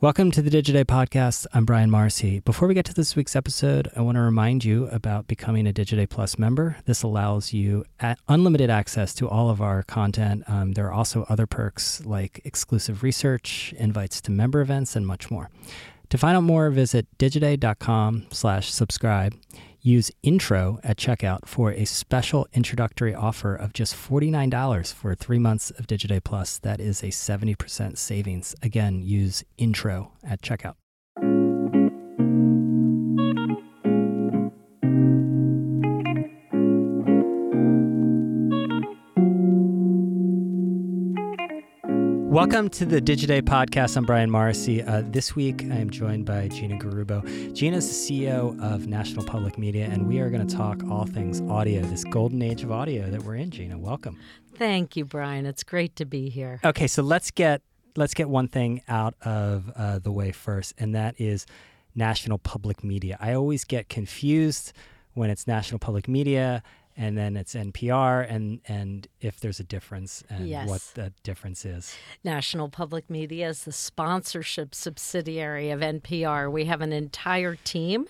Welcome to the Digiday Podcast. I'm Brian Morrissey. Before we get to this week's episode, I want to remind you about becoming a Digiday Plus member. This allows you unlimited access to all of our content. Um, there are also other perks like exclusive research, invites to member events, and much more. To find out more, visit digiday.com slash subscribe. Use intro at checkout for a special introductory offer of just $49 for three months of Digiday Plus. That is a 70% savings. Again, use intro at checkout. Welcome to the Digiday podcast. I'm Brian Morrissey. Uh, this week, I am joined by Gina Garrubbo. Gina is the CEO of National Public Media, and we are going to talk all things audio, this golden age of audio that we're in. Gina, welcome. Thank you, Brian. It's great to be here. Okay, so let's get let's get one thing out of uh, the way first, and that is National Public Media. I always get confused when it's National Public Media and then it's NPR, and and if there's a difference and yes. what the difference is. National Public Media is the sponsorship subsidiary of NPR. We have an entire team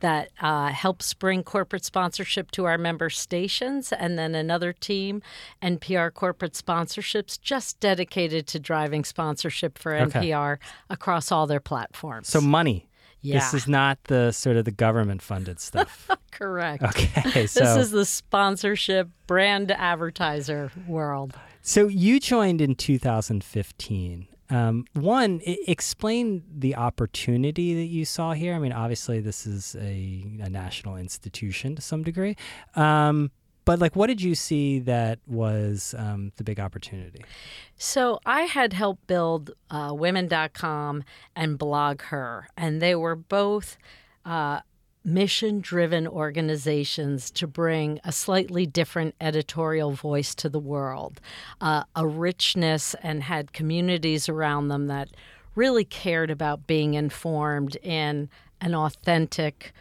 that uh, helps bring corporate sponsorship to our member stations, and then another team, NPR Corporate Sponsorships, just dedicated to driving sponsorship for NPR okay. across all their platforms. So money. Yeah. This is not the sort of the government funded stuff. Correct. Okay. So this is the sponsorship brand advertiser world. So you joined in 2015. Um, one, explain the opportunity that you saw here. I mean, obviously, this is a, a national institution to some degree. Um, but like, what did you see that was um, the big opportunity? So I had helped build uh, Women.com and BlogHer, and they were both. Uh, mission driven organizations to bring a slightly different editorial voice to the world, uh, a richness, and had communities around them that really cared about being informed in an authentic,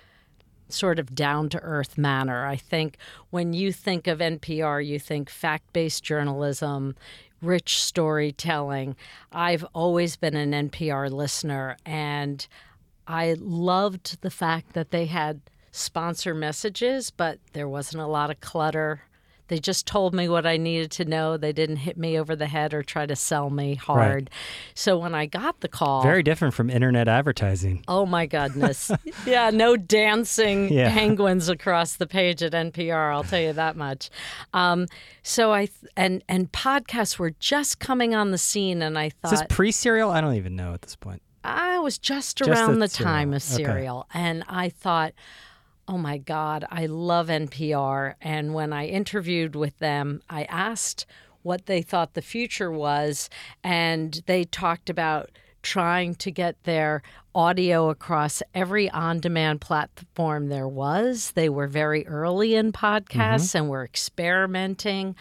sort of down to earth manner. I think when you think of NPR, you think fact based journalism, rich storytelling. I've always been an NPR listener, and I loved the fact that they had sponsor messages, but there wasn't a lot of clutter. They just told me what I needed to know. They didn't hit me over the head or try to sell me hard. Right. So when I got the call, very different from internet advertising. Oh my goodness. yeah, no dancing yeah. penguins across the page at NPR, I'll tell you that much. Um, so I and and podcasts were just coming on the scene and I thought Is this pre-serial? I don't even know at this point. I was just around just the time of serial, okay. and I thought, oh my God, I love NPR. And when I interviewed with them, I asked what they thought the future was, and they talked about trying to get their audio across every on demand platform there was. They were very early in podcasts mm-hmm. and were experimenting.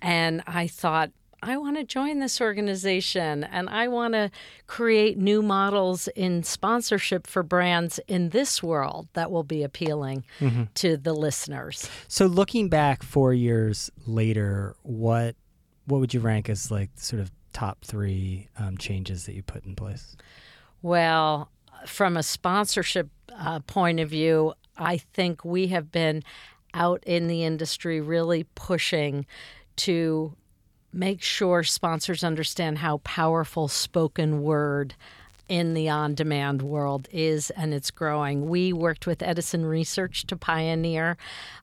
And I thought, I want to join this organization and I want to create new models in sponsorship for brands in this world that will be appealing mm-hmm. to the listeners. So looking back 4 years later, what what would you rank as like sort of top 3 um, changes that you put in place? Well, from a sponsorship uh, point of view, I think we have been out in the industry really pushing to make sure sponsors understand how powerful spoken word in the on demand world is, and it's growing. We worked with Edison Research to pioneer.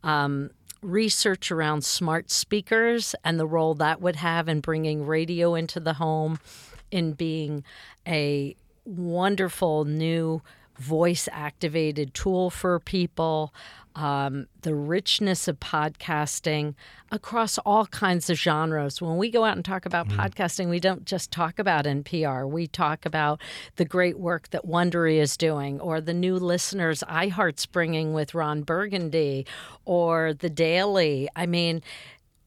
Um, research around smart speakers and the role that would have in bringing radio into the home, in being a wonderful new voice activated tool for people um, the richness of podcasting across all kinds of genres. When we go out and talk about mm. podcasting, we don't just talk about NPR. We talk about the great work that Wondery is doing, or the new listeners iHeart's bringing with Ron Burgundy, or The Daily. I mean,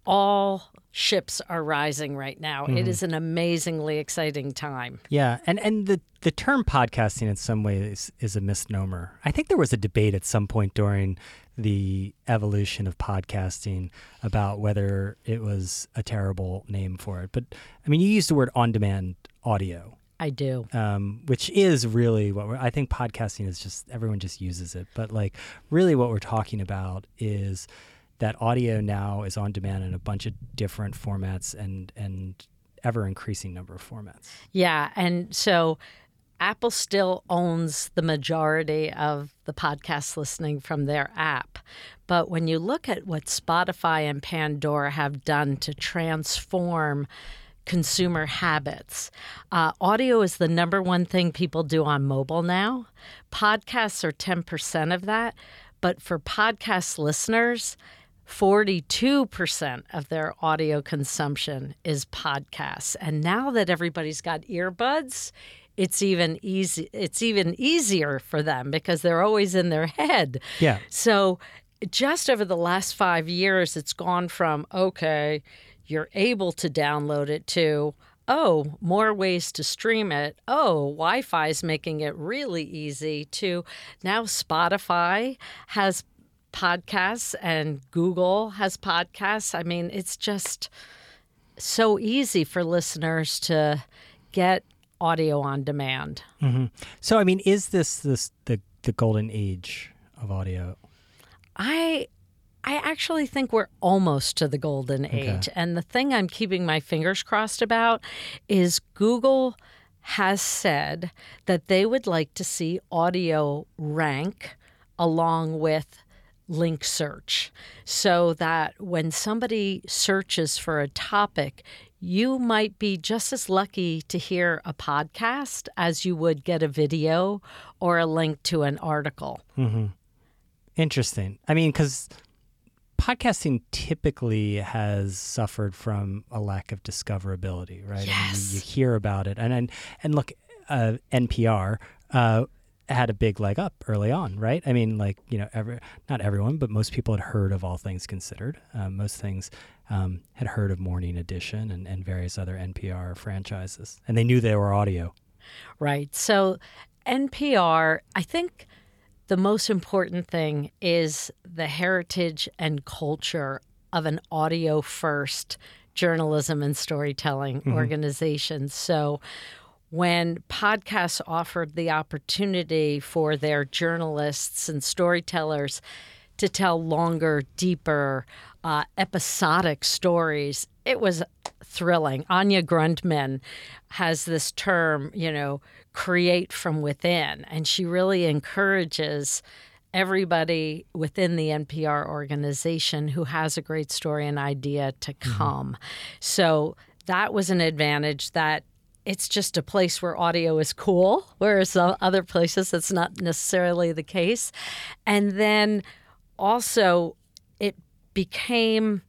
all ships are rising right now. Mm-hmm. It is an amazingly exciting time. Yeah, and and the the term podcasting in some ways is a misnomer. I think there was a debate at some point during the evolution of podcasting about whether it was a terrible name for it. But I mean, you use the word on demand audio. I do. Um, which is really what we're, I think podcasting is just everyone just uses it, but like really what we're talking about is that audio now is on demand in a bunch of different formats and and ever increasing number of formats. Yeah, and so Apple still owns the majority of the podcast listening from their app. But when you look at what Spotify and Pandora have done to transform consumer habits, uh, audio is the number one thing people do on mobile now. Podcasts are 10% of that. But for podcast listeners, 42% of their audio consumption is podcasts. And now that everybody's got earbuds, it's even easy it's even easier for them because they're always in their head. Yeah. So just over the last 5 years it's gone from okay, you're able to download it to oh, more ways to stream it. Oh, Wi Fi is making it really easy to now Spotify has podcasts and Google has podcasts. I mean, it's just so easy for listeners to get audio on demand. Mm-hmm. So, I mean, is this this the the golden age of audio? I I actually think we're almost to the golden age. Okay. And the thing I'm keeping my fingers crossed about is Google has said that they would like to see audio rank along with link search so that when somebody searches for a topic, you might be just as lucky to hear a podcast as you would get a video or a link to an article. Mm-hmm. Interesting. I mean, because podcasting typically has suffered from a lack of discoverability, right? Yes. I mean, you, you, hear about it, and and and look, uh, NPR. Uh, had a big leg up early on, right? I mean, like you know, every, not everyone, but most people had heard of All Things Considered. Um, most things um, had heard of Morning Edition and, and various other NPR franchises, and they knew they were audio. Right. So NPR, I think the most important thing is the heritage and culture of an audio first journalism and storytelling mm-hmm. organization. So when podcasts offered the opportunity for their journalists and storytellers to tell longer, deeper, uh, episodic stories, it was thrilling. Anya Grundmann has this term, you know, create from within, and she really encourages everybody within the NPR organization who has a great story and idea to mm-hmm. come. Mm-hmm. So that was an advantage that it's just a place where audio is cool, whereas other places that's not necessarily the case. And then also, it became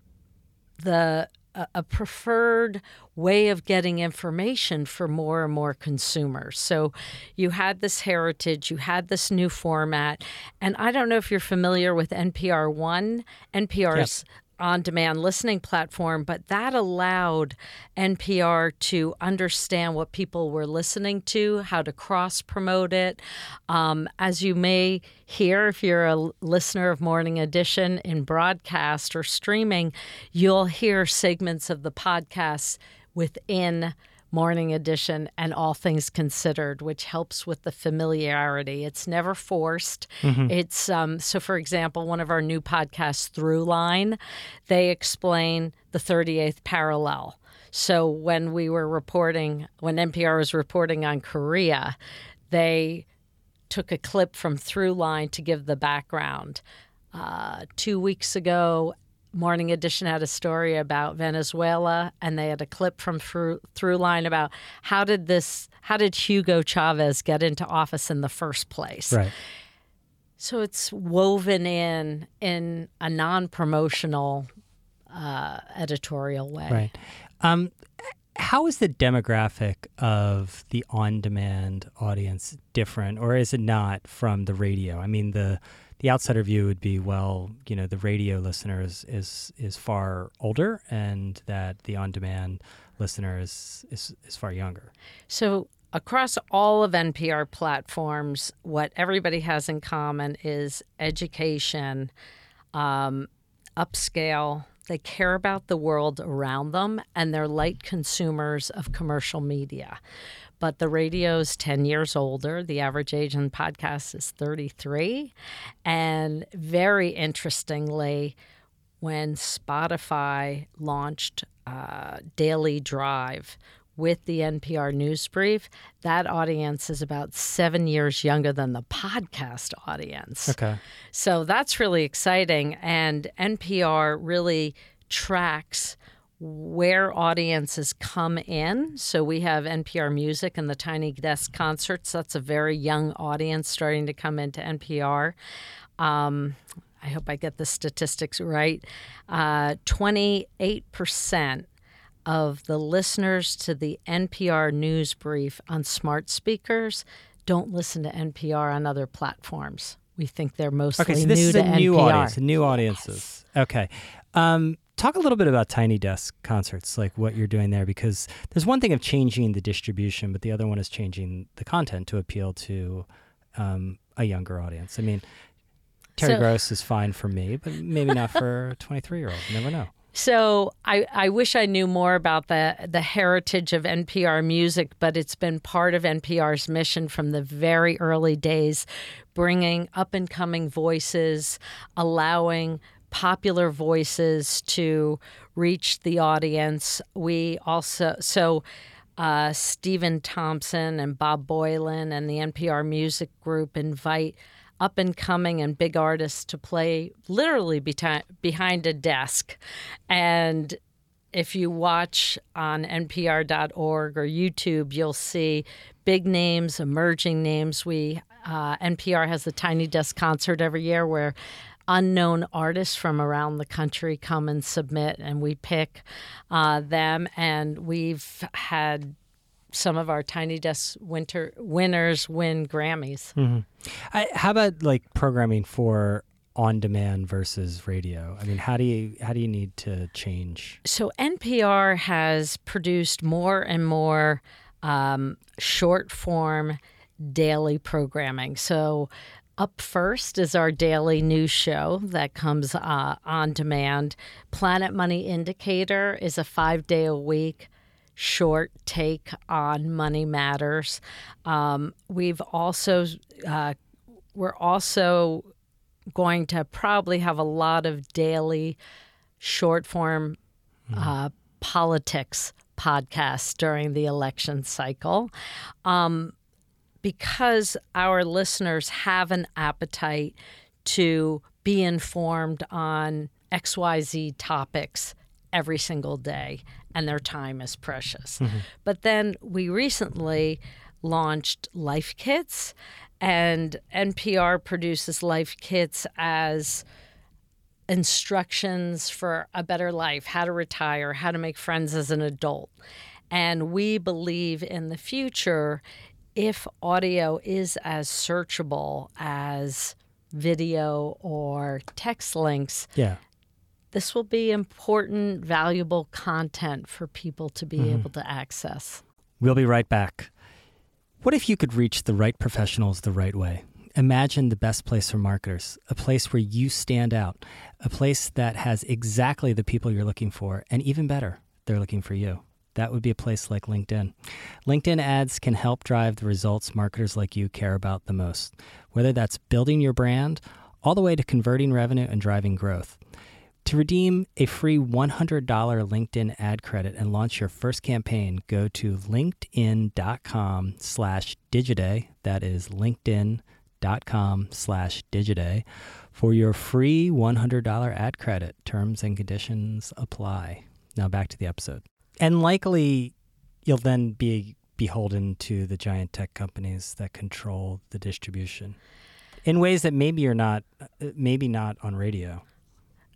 the a preferred way of getting information for more and more consumers. So you had this heritage, you had this new format, and I don't know if you're familiar with NPR One. NPR's yep on demand listening platform, but that allowed NPR to understand what people were listening to, how to cross promote it. Um, as you may hear, if you're a listener of Morning Edition in broadcast or streaming, you'll hear segments of the podcast within Morning Edition and All Things Considered, which helps with the familiarity. It's never forced. Mm-hmm. It's um, so, for example, one of our new podcasts, Throughline, they explain the 38th parallel. So when we were reporting, when NPR was reporting on Korea, they took a clip from Throughline to give the background. Uh, two weeks ago, Morning Edition had a story about Venezuela, and they had a clip from through, Throughline about how did this, how did Hugo Chavez get into office in the first place? Right. So it's woven in in a non-promotional uh, editorial way. Right. Um, how is the demographic of the on-demand audience different, or is it not from the radio? I mean the the outsider view would be well, you know, the radio listener is is, is far older, and that the on demand listener is, is is far younger. So across all of NPR platforms, what everybody has in common is education, um, upscale. They care about the world around them, and they're light consumers of commercial media. But the radio's 10 years older. The average age in podcasts is 33. And very interestingly, when Spotify launched uh, Daily Drive with the NPR news brief, that audience is about seven years younger than the podcast audience. Okay. So that's really exciting. And NPR really tracks where audiences come in. So we have NPR Music and the Tiny Desk concerts. That's a very young audience starting to come into NPR. Um, I hope I get the statistics right. Uh, 28% of the listeners to the NPR news brief on smart speakers don't listen to NPR on other platforms. We think they're mostly Okay, so this new is to new NPR. audience, new audiences. Okay. Um, talk a little bit about Tiny Desk concerts, like what you're doing there, because there's one thing of changing the distribution, but the other one is changing the content to appeal to um, a younger audience. I mean, Terry So- Gross is fine for me, but maybe not for a 23 year old. You never know. So I, I wish I knew more about the the heritage of NPR music, but it's been part of NPR's mission from the very early days, bringing up and coming voices, allowing popular voices to reach the audience. We also so. Uh, Stephen Thompson and Bob Boilen and the NPR Music Group invite up and coming and big artists to play literally beti- behind a desk. And if you watch on npr.org or YouTube, you'll see big names, emerging names. We uh, NPR has the Tiny Desk concert every year where unknown artists from around the country come and submit, and we pick uh, them. And we've had some of our Tiny Desk winter winners win Grammys. I, how about like programming for on demand versus radio? I mean, how do you how do you need to change? So NPR has produced more and more um, short form daily programming. So up first is our daily news show that comes uh, on demand. Planet Money Indicator is a five day a week short take on money matters. Um, we've also uh, we're also going to probably have a lot of daily short form uh, politics podcasts during the election cycle. Um, because our listeners have an appetite to be informed on XYZ topics every single day, and their time is precious. Mm-hmm. But then we recently launched Life Kits, and NPR produces Life Kits as instructions for a better life, how to retire, how to make friends as an adult. And we believe in the future, if audio is as searchable as video or text links, Yeah. this will be important, valuable content for people to be mm-hmm. able to access. We'll be right back. What if you could reach the right professionals the right way? Imagine the best place for marketers, a place where you stand out, a place that has exactly the people you're looking for, and even better, they're looking for you. That would be a place like LinkedIn. LinkedIn ads can help drive the results marketers like you care about the most, whether that's building your brand all the way to converting revenue and driving growth. To redeem a free $100 LinkedIn ad credit and launch your first campaign, go to linkedin.com slash digiday. That is linkedin.com slash digiday for your free $100 ad credit. Terms and conditions apply. Now back to the episode. And likely you'll then be beholden to the giant tech companies that control the distribution in ways that maybe you're not, uh, maybe not on radio.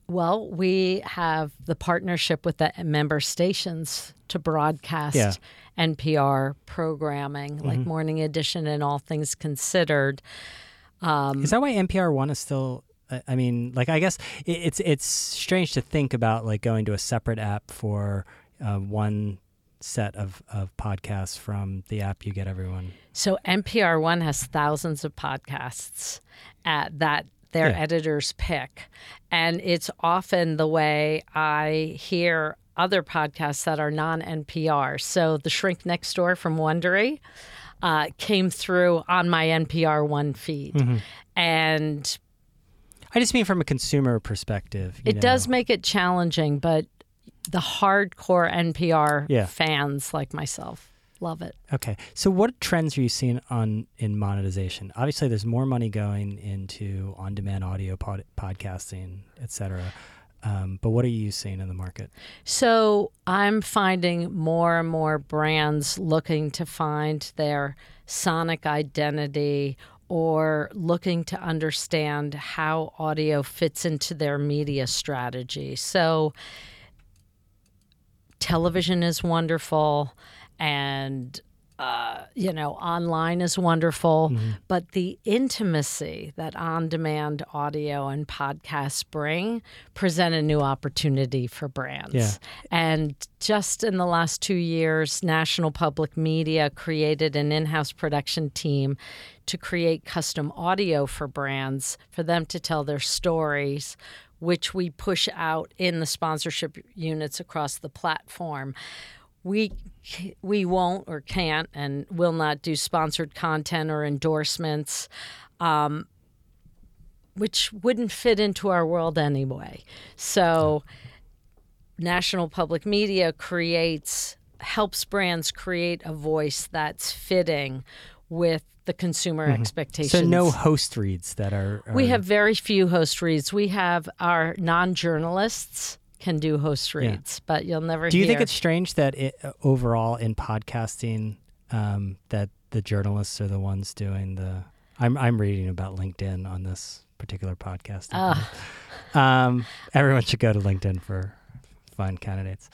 Well, we have the partnership with the member stations to broadcast Yeah. NPR programming, like Morning Edition and All Things Considered. Is that why NPR One is still? I- I mean, like I guess it's it's strange to think about like going to a separate app for uh, one set of of podcasts from the app you get everyone. So NPR One has thousands of podcasts at that their Yeah. editors pick, and it's often the way I hear other podcasts that are non NPR. So the Shrink Next Door from Wondery uh, came through on my NPR One feed, Mm-hmm. and I just mean from a consumer perspective. you it does make it challenging. But the hardcore NPR Yeah. fans like myself love it. Okay. So what trends are you seeing on in monetization? Obviously there's more money going into on-demand audio pod, podcasting, et cetera. Um, but what are you seeing in the market? So I'm finding more and more brands looking to find their sonic identity or looking to understand how audio fits into their media strategy. So television is wonderful and uh, you know, online is wonderful, but the intimacy that on demand audio and podcasts bring present a new opportunity for brands. Yeah. And just in the last two years, National Public Media created an in house production team to create custom audio for brands for them to tell their stories. Which we push out in the sponsorship units across the platform. We we won't or can't and will not do sponsored content or endorsements um, which wouldn't fit into our world anyway. So national public media creates helps brands create a voice that's fitting with the consumer expectations So no host reads that are, are we have very few host reads we have our non-journalists can do host reads but you'll never Do you hear think it's strange that it, uh, overall in podcasting um, that the journalists are the ones doing the? I'm I'm reading about LinkedIn on this particular podcast. Ah. Um, everyone should go to LinkedIn for fine candidates.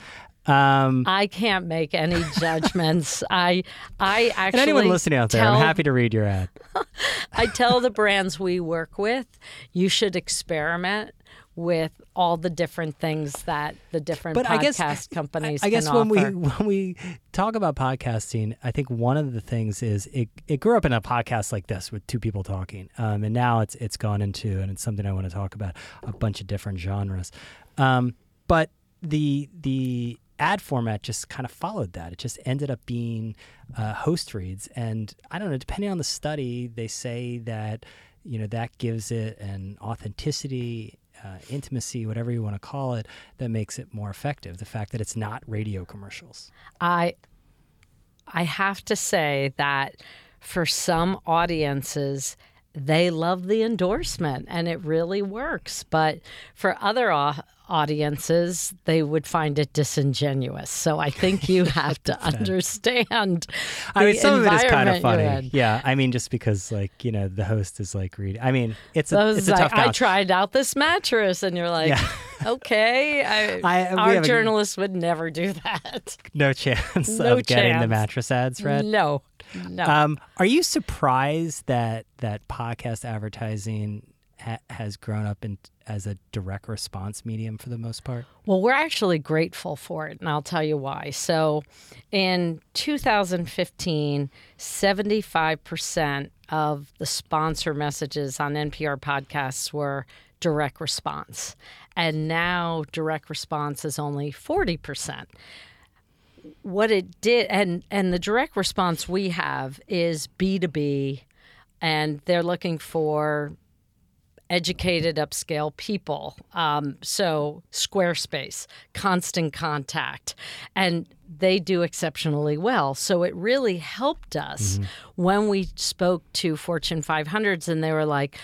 Um, I can't make any judgments. I I actually and anyone listening out there, I'm happy to read your ad. I tell the brands we work with, you should experiment with all the different things that the different But I podcast guess- companies I guess can when we when we talk about podcasting, I think one of the things is it, it grew up in a podcast like this with two people talking, um, and now it's it's gone into and it's something I want to talk about a bunch of different genres. Um, but the the ad format just kind of followed that. It just ended up being uh, host reads, and I don't know. Depending on the study, they say that you know that gives it an authenticity uh, intimacy, whatever you want to call it, that makes it more effective. The fact that it's not radio commercials. I I have to say that for some audiences they love the endorsement and it really works, but for other audiences they would find it disingenuous. So I think you have to understand. I mean, some of it is kind of funny. Yeah, I mean, just because like you know the host is like reading. I mean, it's a it's a like, tough I tried out this mattress, and you're like, Yeah. okay, I, I- our have a- journalists would never do that. no chance No of getting the mattress ads read. No, no. Um, are you surprised that that podcast advertising ha- has grown up in, as a direct response medium for the most part? Well, we're actually grateful for it, and I'll tell you why. So, in 2015, 75% of the sponsor messages on NPR podcasts were direct response. And now direct response is only 40%. What it did, and, and the direct response we have is B2B, and they're looking for educated upscale people. Um, so squarespace constant contact and they do exceptionally well. So it really helped us when we spoke to fortune 500s and they were like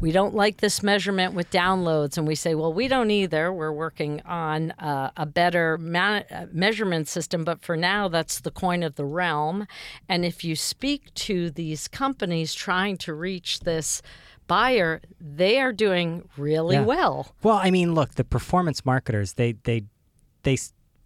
we don't like this measurement with downloads. And we say well we don't either. We're working on uh, a better ma- uh, measurement system but for now that's the coin of the realm. And if you speak to these companies trying to reach this buyer, they are doing really Yeah. well. Well, I mean, look, the performance marketers they they they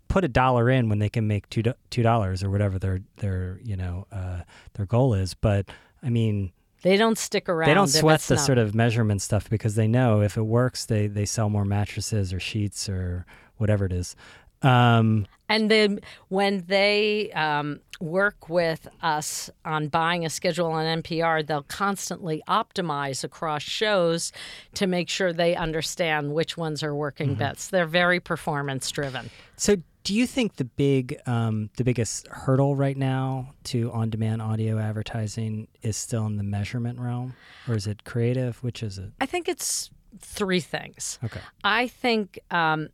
put a dollar in when they can make two two dollars or whatever their their you know uh, their goal is. But I mean, They don't stick around. they don't sweat the not- sort of measurement stuff because they know if it works, they they sell more mattresses or sheets or whatever it is. Um, And then when they um, work with us on buying a schedule on NPR, they'll constantly optimize across shows to make sure they understand which ones are working Mm-hmm. best. They're very performance driven. So, Do you think the big, um, the biggest hurdle right now to on-demand audio advertising is still in the measurement realm, or is it creative? Which is it? I think it's three things. Okay. I think um,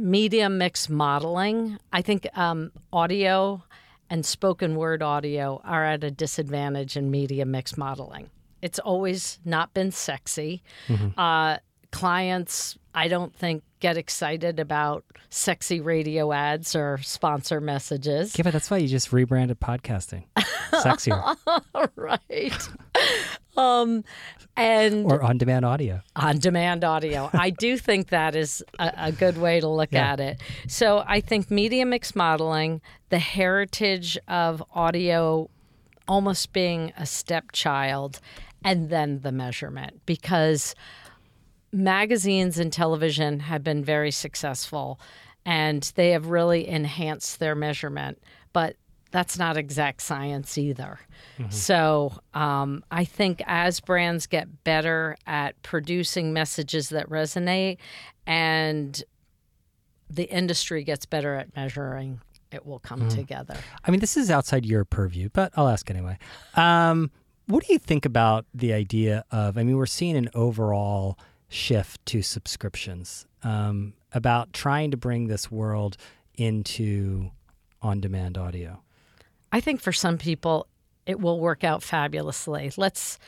media mix modeling. I think um, audio and spoken word audio are at a disadvantage in media mix modeling. It's always not been sexy. Uh, clients, I don't think, get excited about sexy radio ads or sponsor messages. Yeah, but that's why you just rebranded podcasting, sexier right. um, and or on-demand audio. on demand audio. I do think that is a, a good way to look Yeah. at it. So I think media mix modeling, the heritage of audio almost being a stepchild, and then the measurement because magazines and television have been very successful and they have really enhanced their measurement, but that's not exact science either. So um, I think as brands get better at producing messages that resonate and the industry gets better at measuring, it will come together. I mean, this is outside your purview, but I'll ask anyway. Um, what do you think about the idea of? I mean, we're seeing an overall shift to subscriptions. Um, about trying to bring this world into on-demand audio. I think for some people, it will work out fabulously. Let's.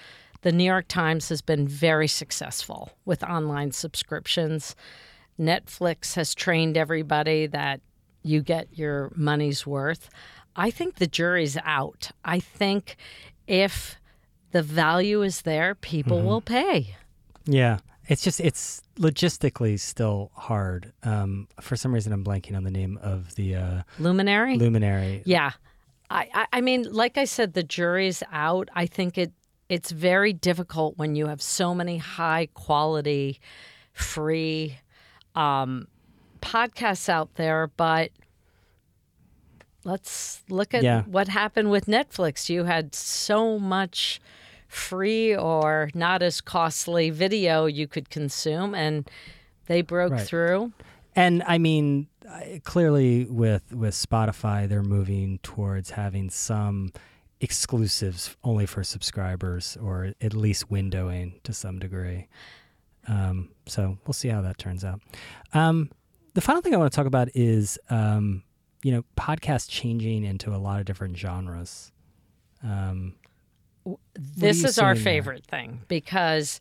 The New York Times has been very successful with online subscriptions. Netflix has trained everybody that you get your money's worth. I think the jury's out. I think if the value is there, people will pay. Yeah, it's just it's logistically still hard. Um, for some reason, I'm blanking on the name of the uh, Luminary? luminary. Yeah. I, I, mean, like I said, the jury's out. I think it it's very difficult when you have so many high quality, free um, podcasts out there, but let's look at Yeah. what happened with Netflix. You had so much free or not as costly video you could consume, and they broke Right. through. And I mean, clearly with with Spotify, they're moving towards having some exclusives only for subscribers, or at least windowing to some degree. Um, so we'll see how that turns out. Um, the final thing I want to talk about is, um, you know, podcasts changing into a lot of different genres. Um, this is our seeing there? favorite thing because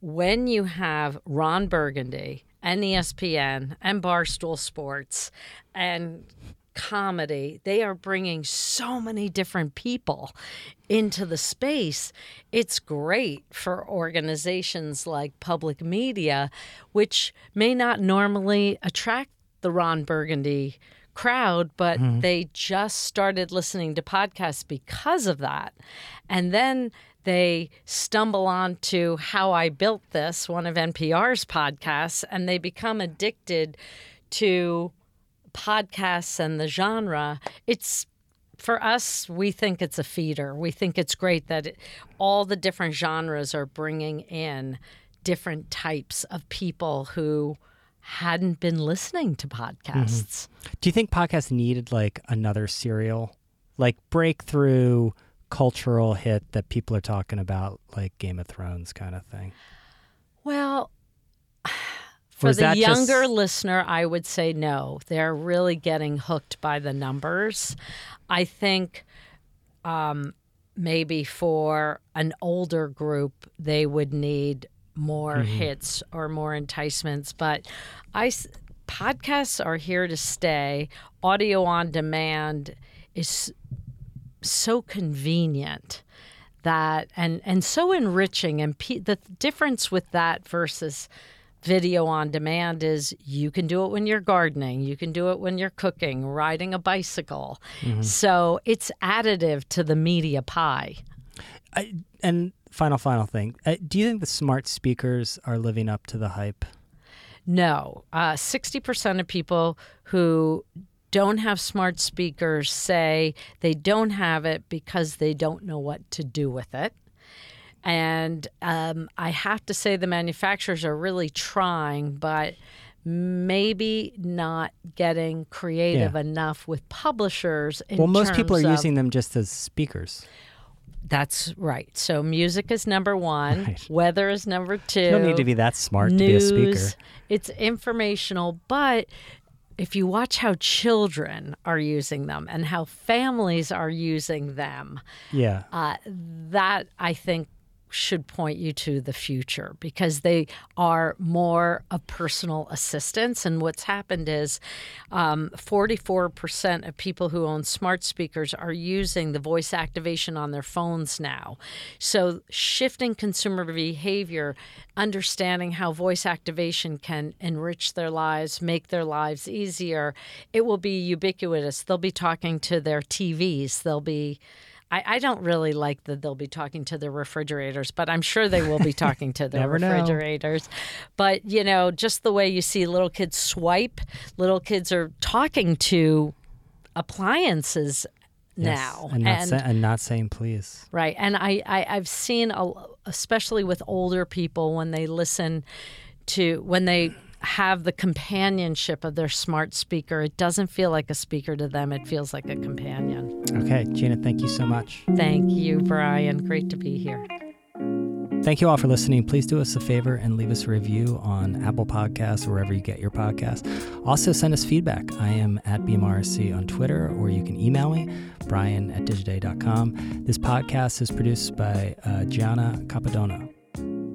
when you have Ron Burgundy and ESPN and Barstool Sports and comedy, they are bringing so many different people into the space. It's great for organizations like public media, which may not normally attract the Ron Burgundy crowd, but mm-hmm. they just started listening to podcasts because of that. And then they stumble onto How I Built This, one of NPR's podcasts, and they become addicted to podcasts and the genre. It's for us, we think it's a feeder. We think it's great that it, all the different genres are bringing in different types of people who hadn't been listening to podcasts. Mm-hmm. Do you think podcasts needed like another serial, like breakthrough cultural hit that people are talking about, like Game of Thrones kind of thing? Well, for the that just- younger listener, I would say no. They're really getting hooked by the numbers. I think um, maybe for an older group, they would need more Mm-hmm. hits or more enticements. But I, podcasts are here to stay. Audio on demand is so convenient that and and so enriching and pe- the difference with that versus video on demand is you can do it when you're gardening you can do it when you're cooking riding a bicycle so it's additive to the media pie I, and final, final thing. Uh, do you think the smart speakers are living up to the hype? No, uh, 60% of people who don't have smart speakers say they don't have it because they don't know what to do with it. And um, I have to say, the manufacturers are really trying, but maybe not getting creative Yeah. enough with publishers. In well, most people are of- using them just as speakers. That's right. So music is number one. Right. Weather is number two. You don't need to be that smart to be a speaker. It's informational, but if you watch how children are using them and how families are using them, Yeah. uh, that I think should point you to the future because they are more of personal assistance. And what's happened is um, 44% of people who own smart speakers are using the voice activation on their phones now. So, shifting consumer behavior, understanding how voice activation can enrich their lives, make their lives easier, it will be ubiquitous. They'll be talking to their TVs, they'll be I, I don't really like that they'll be talking to the refrigerators, but I'm sure they will be talking to the Never know. refrigerators. But, you know, just the way you see little kids swipe, little kids are talking to appliances Yes, now. and not, sa- and not saying please. Right. And I, I, I've seen, a, especially with older people, when they listen to, when they have the companionship of their smart speaker, it doesn't feel like a speaker to them. It feels like a companion. Okay, Gina, thank you so much. Thank you, Brian. Great to be here. Thank you all for listening. Please do us a favor and leave us a review on Apple Podcasts or wherever you get your podcasts. Also, send us feedback. I am at bmorrissey on Twitter, or you can email me, brian at digiday.com. This podcast is produced by uh, Gianna Capadona.